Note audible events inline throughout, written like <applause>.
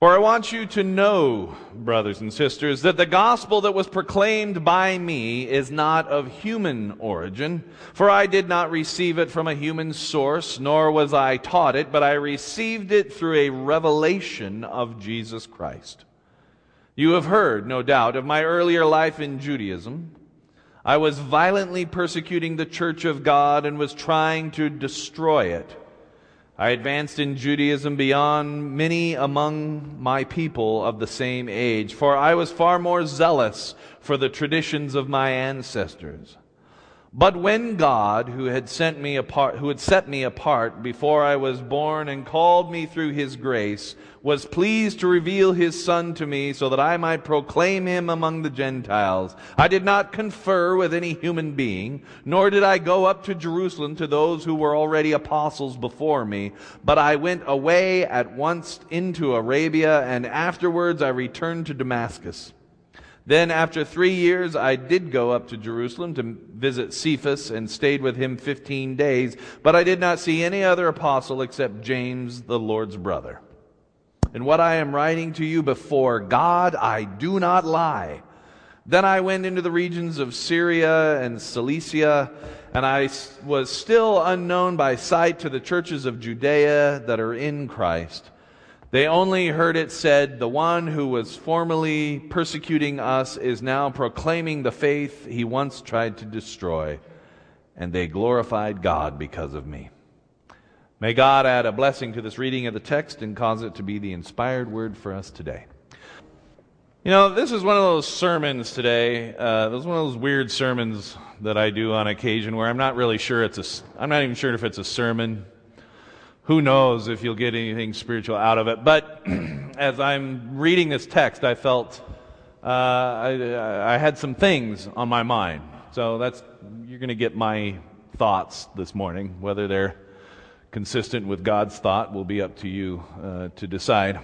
For I want you to know, brothers and sisters, that the gospel that was proclaimed by me is not of human origin. For I did not receive it from a human source, nor was I taught it, but I received it through a revelation of Jesus Christ. You have heard, no doubt, of my earlier life in Judaism. I was violently persecuting the church of God and was trying to destroy it. I advanced in Judaism beyond many among my people of the same age, for I was far more zealous for the traditions of my ancestors. But when God, who had sent me apart, who had set me apart before I was born and called me through his grace, was pleased to reveal his son to me so that I might proclaim him among the Gentiles, I did not confer with any human being, nor did I go up to Jerusalem to those who were already apostles before me, but I went away at once into Arabia and afterwards I returned to Damascus. Then, after three years, I did go up to Jerusalem to visit Cephas and stayed with him 15 days, but I did not see any other apostle except James, the Lord's brother. And what I am writing to you before God, I do not lie. Then I went into the regions of Syria and Cilicia, and I was still unknown by sight to the churches of Judea that are in Christ. They only heard it said, The one who was formerly persecuting us is now proclaiming the faith he once tried to destroy, and they glorified God because of me. May God add a blessing to this reading of the text and cause it to be the inspired word for us today. You know, this is one of those sermons today. Uh, this is one of those weird sermons that I do on occasion where I'm not really sure it's a. I'm not even sure if it's a sermon who knows if you'll get anything spiritual out of it. But <clears throat> as I'm reading this text, I felt uh, I, I, had some things on my mind. So that's you're going to get my thoughts this morning. Whether they're consistent with God's thought will be up to you uh, to decide.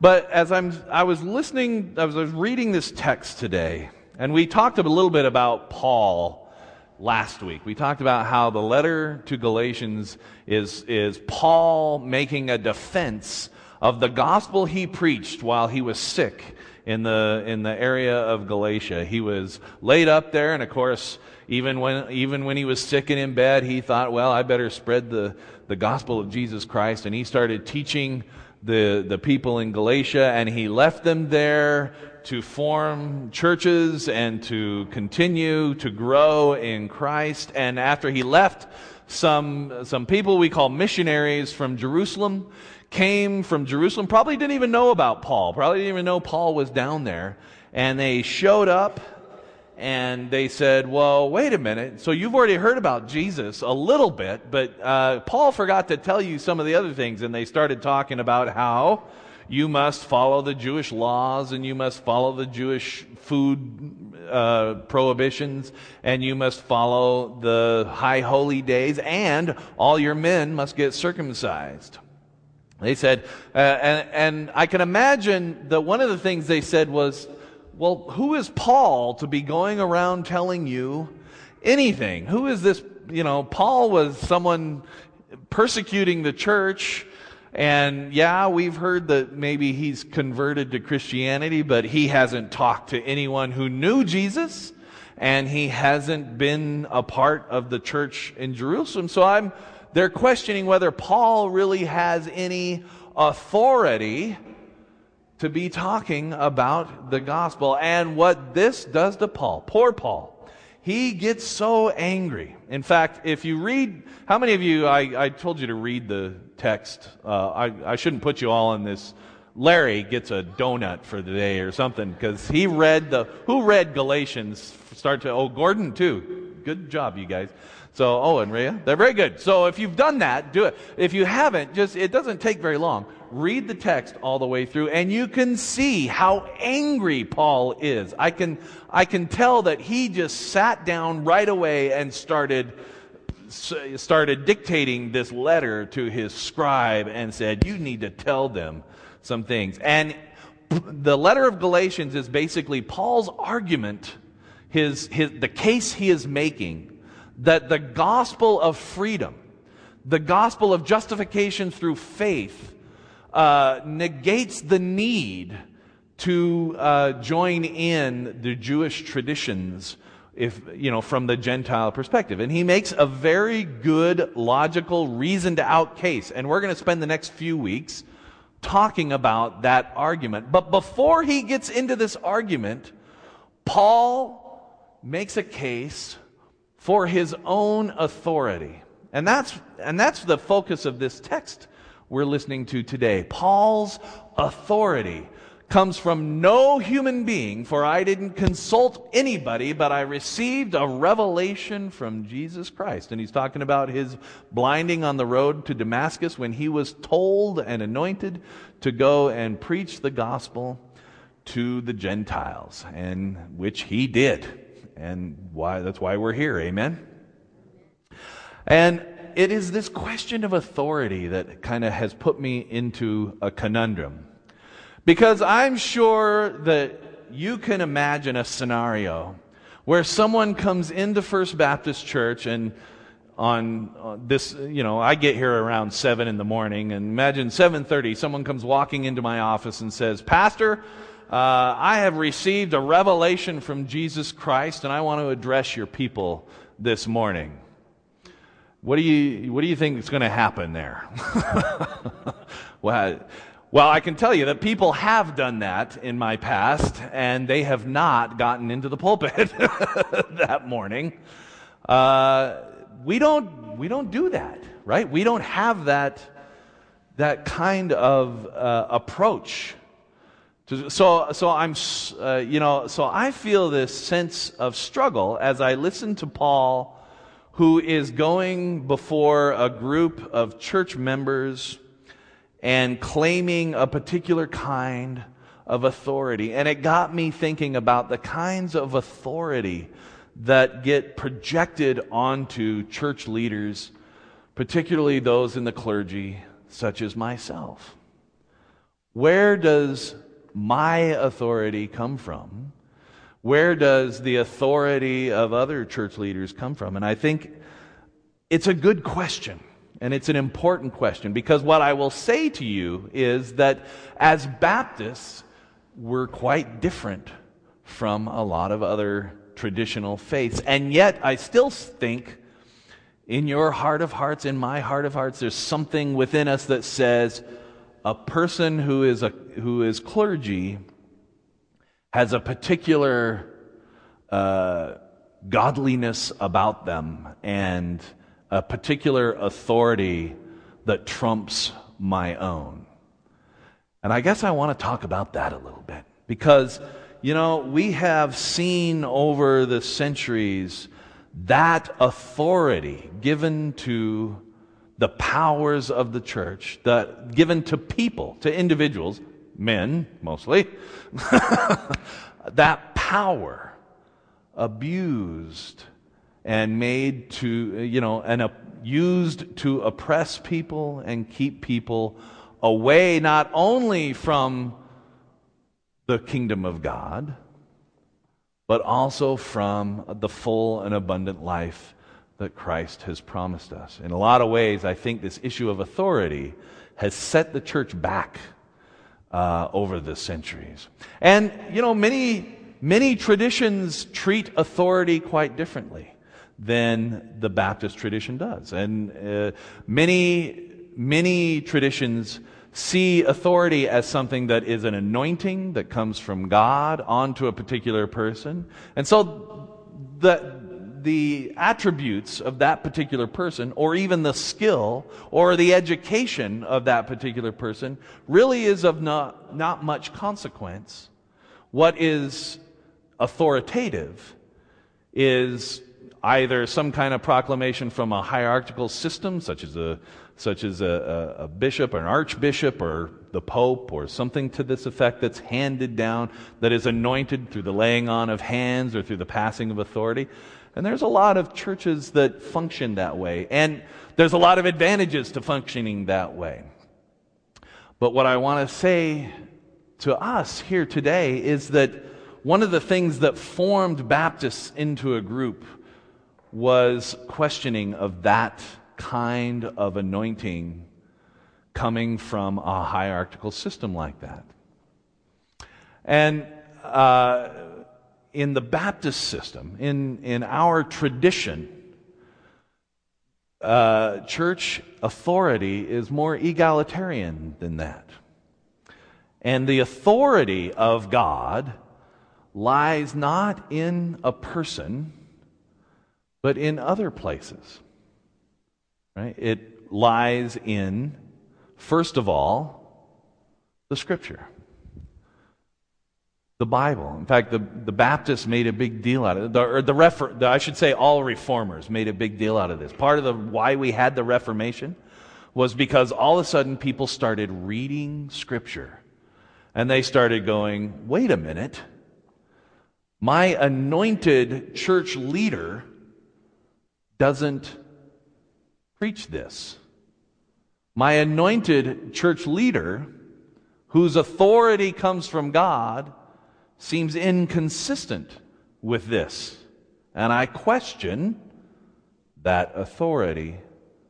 But as I'm, I was listening, I was, I was reading this text today, and we talked a little bit about Paul last week. We talked about how the letter to Galatians is, is Paul making a defense of the gospel he preached while he was sick in the, in the area of Galatia. He was laid up there, and of course, even when, even when he was sick and in bed, he thought, well, I better spread the, the gospel of Jesus Christ. And he started teaching the, the people in Galatia, and he left them there to form churches and to continue to grow in Christ. And after he left, some, some people we call missionaries from Jerusalem came from Jerusalem, probably didn't even know about Paul, probably didn't even know Paul was down there. And they showed up and they said, Well, wait a minute. So you've already heard about Jesus a little bit, but uh, Paul forgot to tell you some of the other things. And they started talking about how you must follow the Jewish laws and you must follow the Jewish food uh, prohibitions and you must follow the high holy days and all your men must get circumcised. They said, uh, and, and I can imagine that one of the things they said was, well, who is Paul to be going around telling you anything? Who is this? You know, Paul was someone persecuting the church and yeah, we've heard that maybe he's converted to Christianity, but he hasn't talked to anyone who knew Jesus, and he hasn't been a part of the church in Jerusalem. So I'm, they're questioning whether Paul really has any authority to be talking about the gospel and what this does to Paul. Poor Paul. He gets so angry. In fact, if you read, how many of you, I, I told you to read the text. Uh, I, I shouldn't put you all in this. Larry gets a donut for the day or something because he read the, who read Galatians start to, oh, Gordon too. Good job, you guys. So, oh, and Rhea, they're very good. So if you've done that, do it. If you haven't, just, it doesn't take very long. Read the text all the way through and you can see how angry Paul is. I can, I can tell that he just sat down right away and started started dictating this letter to his scribe and said, You need to tell them some things. And the letter of Galatians is basically Paul's argument, his, his, the case he is making that the gospel of freedom, the gospel of justification through faith, uh, negates the need to uh, join in the Jewish traditions if you know from the gentile perspective. And he makes a very good logical reasoned out case. And we're going to spend the next few weeks talking about that argument. But before he gets into this argument paul makes a case for his own authority and that's and that's the focus of this text we're listening to today paul's authority comes from no human being, for I didn't consult anybody, but I received a revelation from Jesus Christ. And he's talking about his blinding on the road to Damascus when he was told and anointed to go and preach the gospel to the Gentiles, and which he did. And why that's why we're here. Amen. And it is this question of authority that kind of has put me into a conundrum. Because I'm sure that you can imagine a scenario where someone comes into First Baptist Church and on uh, this, you know, I get here around 7 in the morning and imagine 7:30 someone comes walking into my office and says, "Pastor, uh, I have received a revelation from Jesus Christ and I want to address your people this morning." What do you what do you think is going to happen there? <laughs> well, well, I can tell you that people have done that in my past, and they have not gotten into the pulpit <laughs> that morning. Uh, we don't we don't do that, right? We don't have that that kind of uh, approach. So so I'm uh, you know so I feel this sense of struggle as I listen to Paul, who is going before a group of church members and claiming a particular kind of authority. And it got me thinking about the kinds of authority that get projected onto church leaders, particularly those in the clergy, such as myself. Where does my authority come from? Where does the authority of other church leaders come from? And I think it's a good question. And it's an important question because what I will say to you is that as Baptists, we're quite different from a lot of other traditional faiths. And yet, I still think in your heart of hearts, in my heart of hearts, there's something within us that says a person who is, a, who is clergy has a particular uh, godliness about them and a particular authority that trumps my own. And I guess I want to talk about that a little bit because, you know, we have seen over the centuries that authority given to the powers of the church, that given to people, to individuals, men mostly, <laughs> that power abused and made to, you know, and uh, used to oppress people and keep people away not only from the kingdom of God, but also from the full and abundant life that Christ has promised us. In a lot of ways, I think this issue of authority has set the church back uh, over the centuries. And, you know, many, many traditions treat authority quite differently than the Baptist tradition does. And uh, many, many traditions see authority as something that is an anointing that comes from God onto a particular person. And so the, the attributes of that particular person, or even the skill or the education of that particular person, really is of not, not much consequence. What is authoritative is either some kind of proclamation from a hierarchical system, such as a such as a, a, a, bishop or an archbishop or the pope or something to this effect that's handed down, that is anointed through the laying on of hands or through the passing of authority. And there's a lot of churches that function that way. And there's a lot of advantages to functioning that way. But what I want to say to us here today is that one of the things that formed Baptists into a group was questioning of that kind of anointing coming from a hierarchical system like that. And uh, in the Baptist system, in, in our tradition, uh, church authority is more egalitarian than that. And the authority of God lies not in a person, but in other places. Right? It lies in, first of all, the Scripture the Bible. In fact, the, the Baptists made a big deal out of it. The, or the, refer, the, I should say all reformers made a big deal out of this. Part of the why we had the Reformation was because all of a sudden people started reading Scripture. And they started going, wait a minute. My anointed church leader doesn't preach this. My anointed church leader, whose authority comes from God, seems inconsistent with this. And I question that authority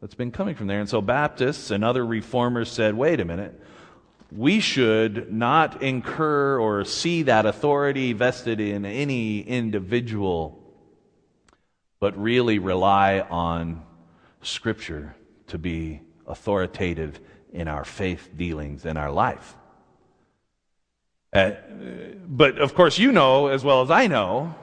that's been coming from there. And so Baptists and other reformers said, wait a minute, we should not incur or see that authority vested in any individual, but really rely on Scripture to be authoritative in our faith dealings in our life. Uh, but of course, you know as well as I know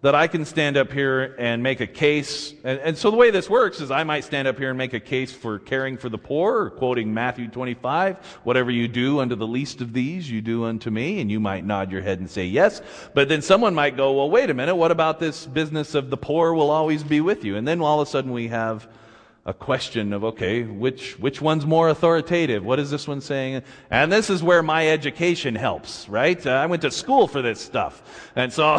that I can stand up here and make a case. And, and, so the way this works is I might stand up here and make a case for caring for the poor, or quoting Matthew 25, whatever you do unto the least of these, you do unto me. And you might nod your head and say yes. But then someone might go, well, wait a minute, what about this business of the poor will always be with you? And then all of a sudden we have a question of okay which which one's more authoritative? What is this one saying? And this is where my education helps right? Uh, i went to school for this stuff. And so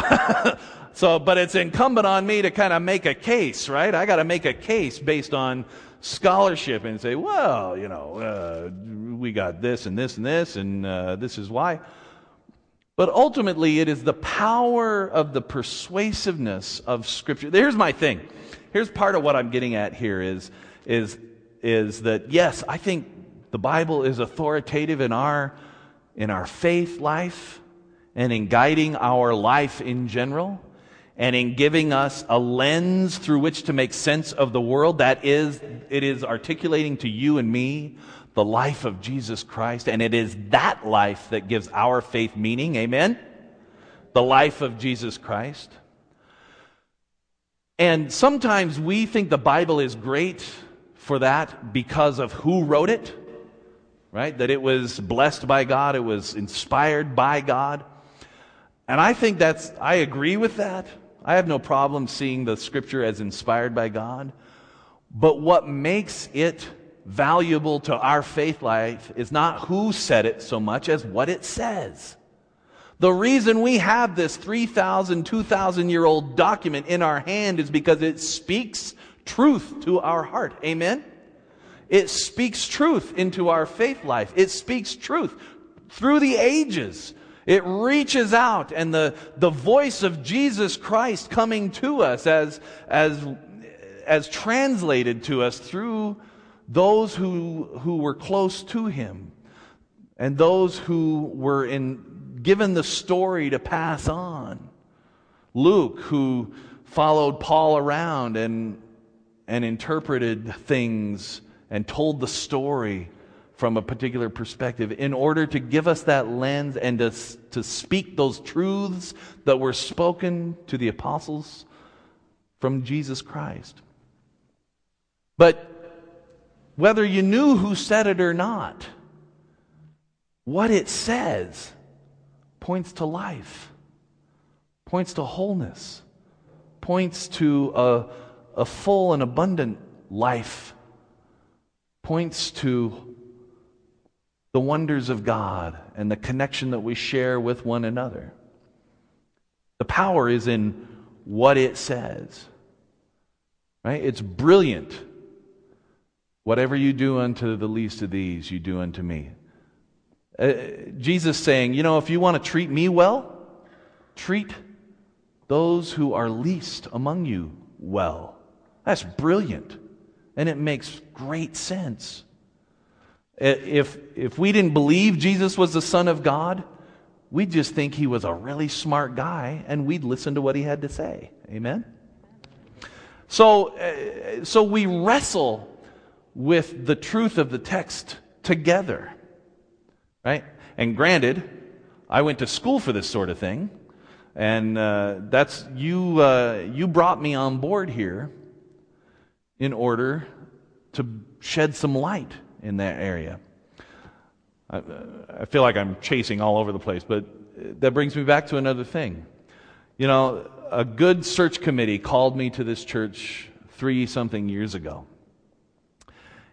<laughs> so but it's incumbent on me to kind of make a case right? I got to make a case based on scholarship and say well you know uh, we got this and this and this and uh, this is why. But ultimately it is the power of the persuasiveness of scripture. Here's my thing here's part of what I'm getting at here is, is, is that, yes, I think the Bible is authoritative in our, in our faith life and in guiding our life in general and in giving us a lens through which to make sense of the world. That is, it is articulating to you and me the life of Jesus Christ, and it is that life that gives our faith meaning. Amen? The life of Jesus Christ. And sometimes we think the Bible is great for that because of who wrote it, right? That it was blessed by God, it was inspired by God. And I think that's, I agree with that. I have no problem seeing the scripture as inspired by God. But what makes it valuable to our faith life is not who said it so much as what it says. The reason we have this 3,000, 2,000 year old document in our hand is because it speaks truth to our heart. Amen? It speaks truth into our faith life. It speaks truth through the ages. It reaches out and the, the voice of Jesus Christ coming to us as, as, as translated to us through those who, who were close to him and those who were in given the story to pass on. Luke, who followed Paul around and, and interpreted things and told the story from a particular perspective in order to give us that lens and to, to speak those truths that were spoken to the apostles from Jesus Christ. But whether you knew who said it or not, what it says points to life, points to wholeness, points to a, a full and abundant life, points to the wonders of God and the connection that we share with one another. The power is in what it says. Right? It's brilliant. Whatever you do unto the least of these, you do unto me. Uh, Jesus saying, you know, if you want to treat me well, treat those who are least among you well. That's brilliant. And it makes great sense. If, if we didn't believe Jesus was the Son of God, we'd just think he was a really smart guy and we'd listen to what he had to say. Amen? So, uh, so we wrestle with the truth of the text together. Right? And granted, I went to school for this sort of thing. And uh, that's you. Uh, you brought me on board here in order to shed some light in that area. I, I feel like I'm chasing all over the place, but that brings me back to another thing. You know, a good search committee called me to this church three something years ago.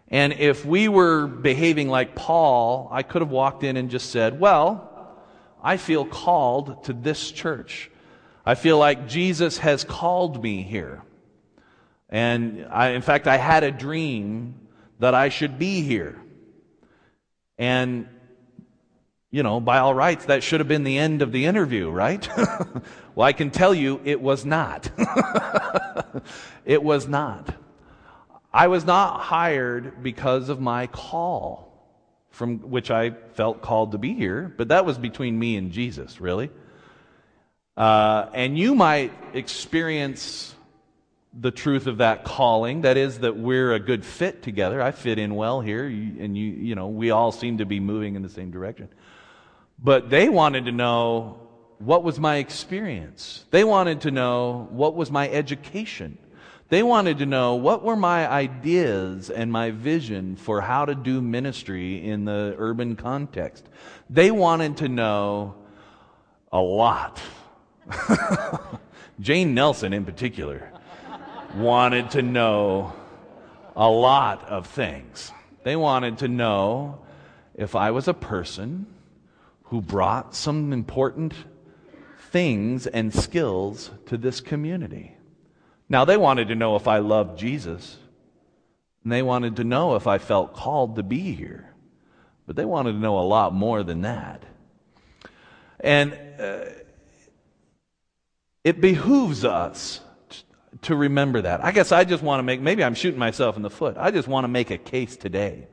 And if we were behaving like Paul, I could have walked in and just said, Well, I feel called to this church. I feel like Jesus has called me here. And I, in fact, I had a dream that I should be here. And, you know, by all rights, that should have been the end of the interview, right? <laughs> well, I can tell you it was not. <laughs> it was not. I was not hired because of my call, from which I felt called to be here, but that was between me and Jesus, really. Uh, and you might experience the truth of that calling. That is, that we're a good fit together. I fit in well here, and you, you know, we all seem to be moving in the same direction. But they wanted to know what was my experience. They wanted to know what was my education. They wanted to know what were my ideas and my vision for how to do ministry in the urban context. They wanted to know a lot. <laughs> Jane Nelson, in particular wanted to know a lot of things. They wanted to know if I was a person who brought some important things and skills to this community. Now, they wanted to know if I loved Jesus, and they wanted to know if I felt called to be here. But they wanted to know a lot more than that. And uh, it behooves us to remember that. I guess I just want to make, maybe I'm shooting myself in the foot. I just want to make a case today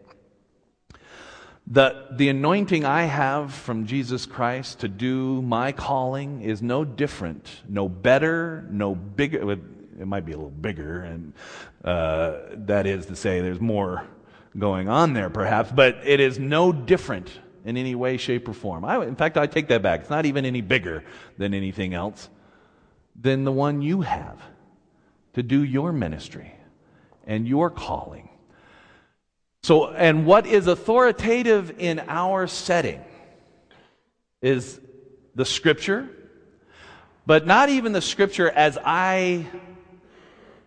that the anointing I have from Jesus Christ to do my calling is no different, no better, no bigger. It might be a little bigger, and uh, that is to say, there's more going on there perhaps, but it is no different in any way, shape, or form. I, in fact, I take that back. It's not even any bigger than anything else than the one you have to do your ministry and your calling. So, and what is authoritative in our setting is the scripture, but not even the scripture as I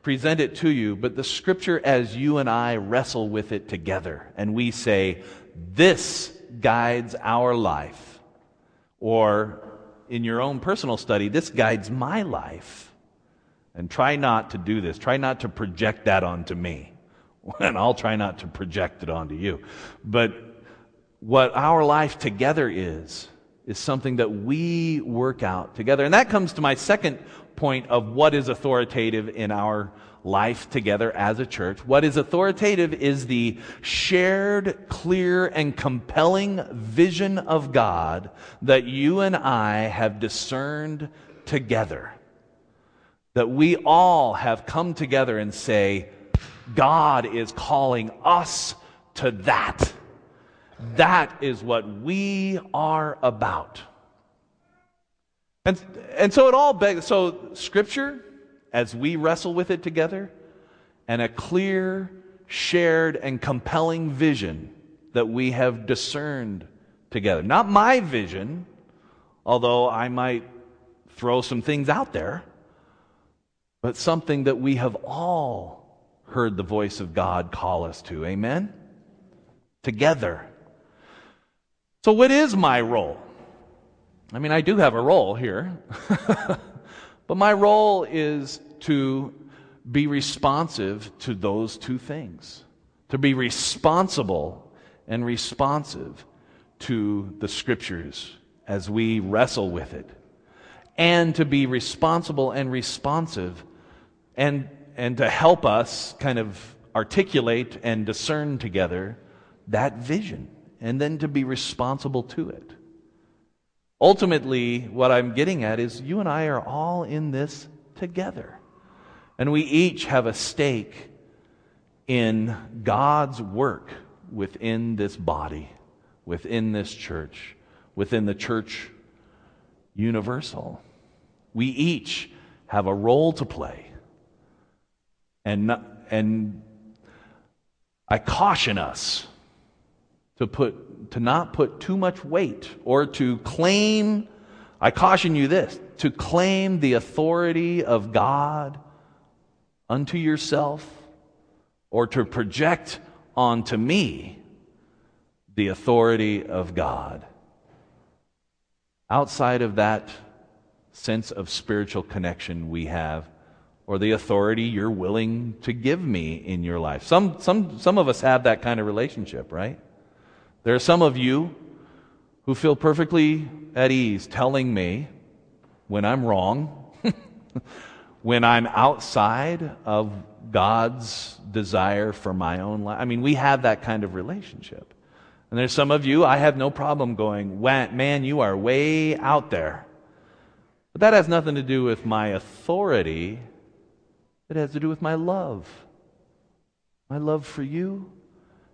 present it to you, but the scripture as you and I wrestle with it together. And we say, this guides our life. Or in your own personal study, this guides my life. And try not to do this. Try not to project that onto me. <laughs> And I'll try not to project it onto you. But what our life together is, is something that we work out together. And that comes to my second point of what is authoritative in our life together as a church. What is authoritative is the shared, clear, and compelling vision of God that you and I have discerned together that we all have come together and say, God is calling us to that. That is what we are about. And, and so it all begs, so scripture, as we wrestle with it together, and a clear, shared, and compelling vision that we have discerned together. Not my vision, although I might throw some things out there but something that we have all heard the voice of God call us to. Amen? Together. So, what is my role? I mean, I do have a role here, <laughs> but my role is to be responsive to those two things, to be responsible and responsive to the scriptures as we wrestle with it, and to be responsible and responsive and, and to help us kind of articulate and discern together that vision and then to be responsible to it. Ultimately, what I'm getting at is you and I are all in this together. And we each have a stake in God's work within this body, within this church, within the church universal. We each have a role to play. And, and I caution us to, put, to not put too much weight or to claim, I caution you this, to claim the authority of God unto yourself or to project onto me the authority of God. Outside of that sense of spiritual connection we have, or the authority you're willing to give me in your life. Some, some, some of us have that kind of relationship, right? There are some of you who feel perfectly at ease telling me when I'm wrong, <laughs> when I'm outside of God's desire for my own life. I mean, we have that kind of relationship. And there's some of you, I have no problem going, man, you are way out there. But that has nothing to do with my authority, it has to do with my love. My love for you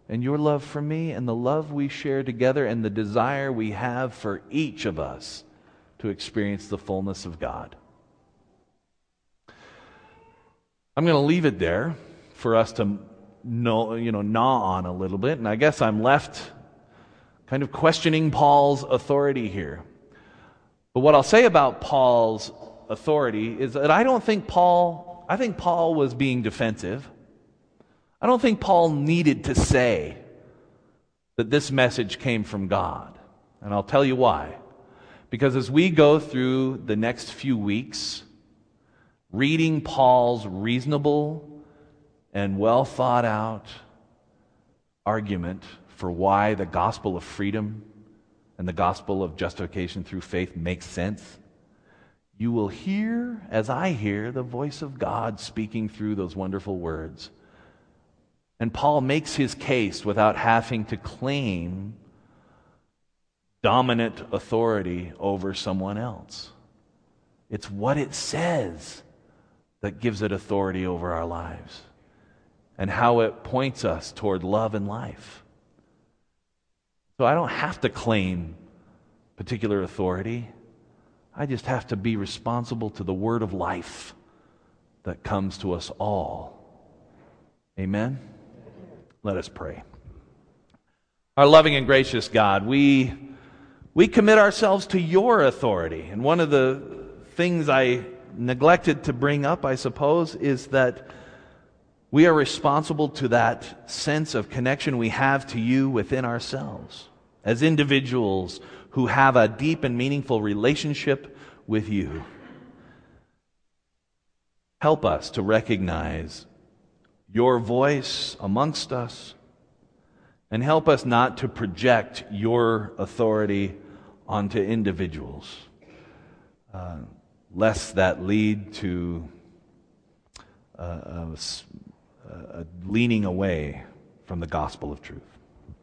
and your love for me and the love we share together and the desire we have for each of us to experience the fullness of God. I'm going to leave it there for us to know, you know, gnaw on a little bit. And I guess I'm left kind of questioning Paul's authority here. But what I'll say about Paul's authority is that I don't think Paul, I think Paul was being defensive. I don't think Paul needed to say that this message came from God. And I'll tell you why. Because as we go through the next few weeks, reading Paul's reasonable and well thought out argument for why the gospel of freedom and the gospel of justification through faith makes sense, you will hear, as I hear, the voice of God speaking through those wonderful words. And Paul makes his case without having to claim dominant authority over someone else. It's what it says that gives it authority over our lives and how it points us toward love and life. So I don't have to claim particular authority. I just have to be responsible to the word of life that comes to us all. Amen? Let us pray. Our loving and gracious God, we, we commit ourselves to your authority. And one of the things I neglected to bring up, I suppose, is that we are responsible to that sense of connection we have to you within ourselves as individuals who have a deep and meaningful relationship with you. Help us to recognize your voice amongst us and help us not to project your authority onto individuals. Uh, lest that lead to a, a, a leaning away from the gospel of truth.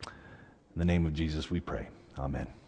In the name of Jesus, we pray. Amen.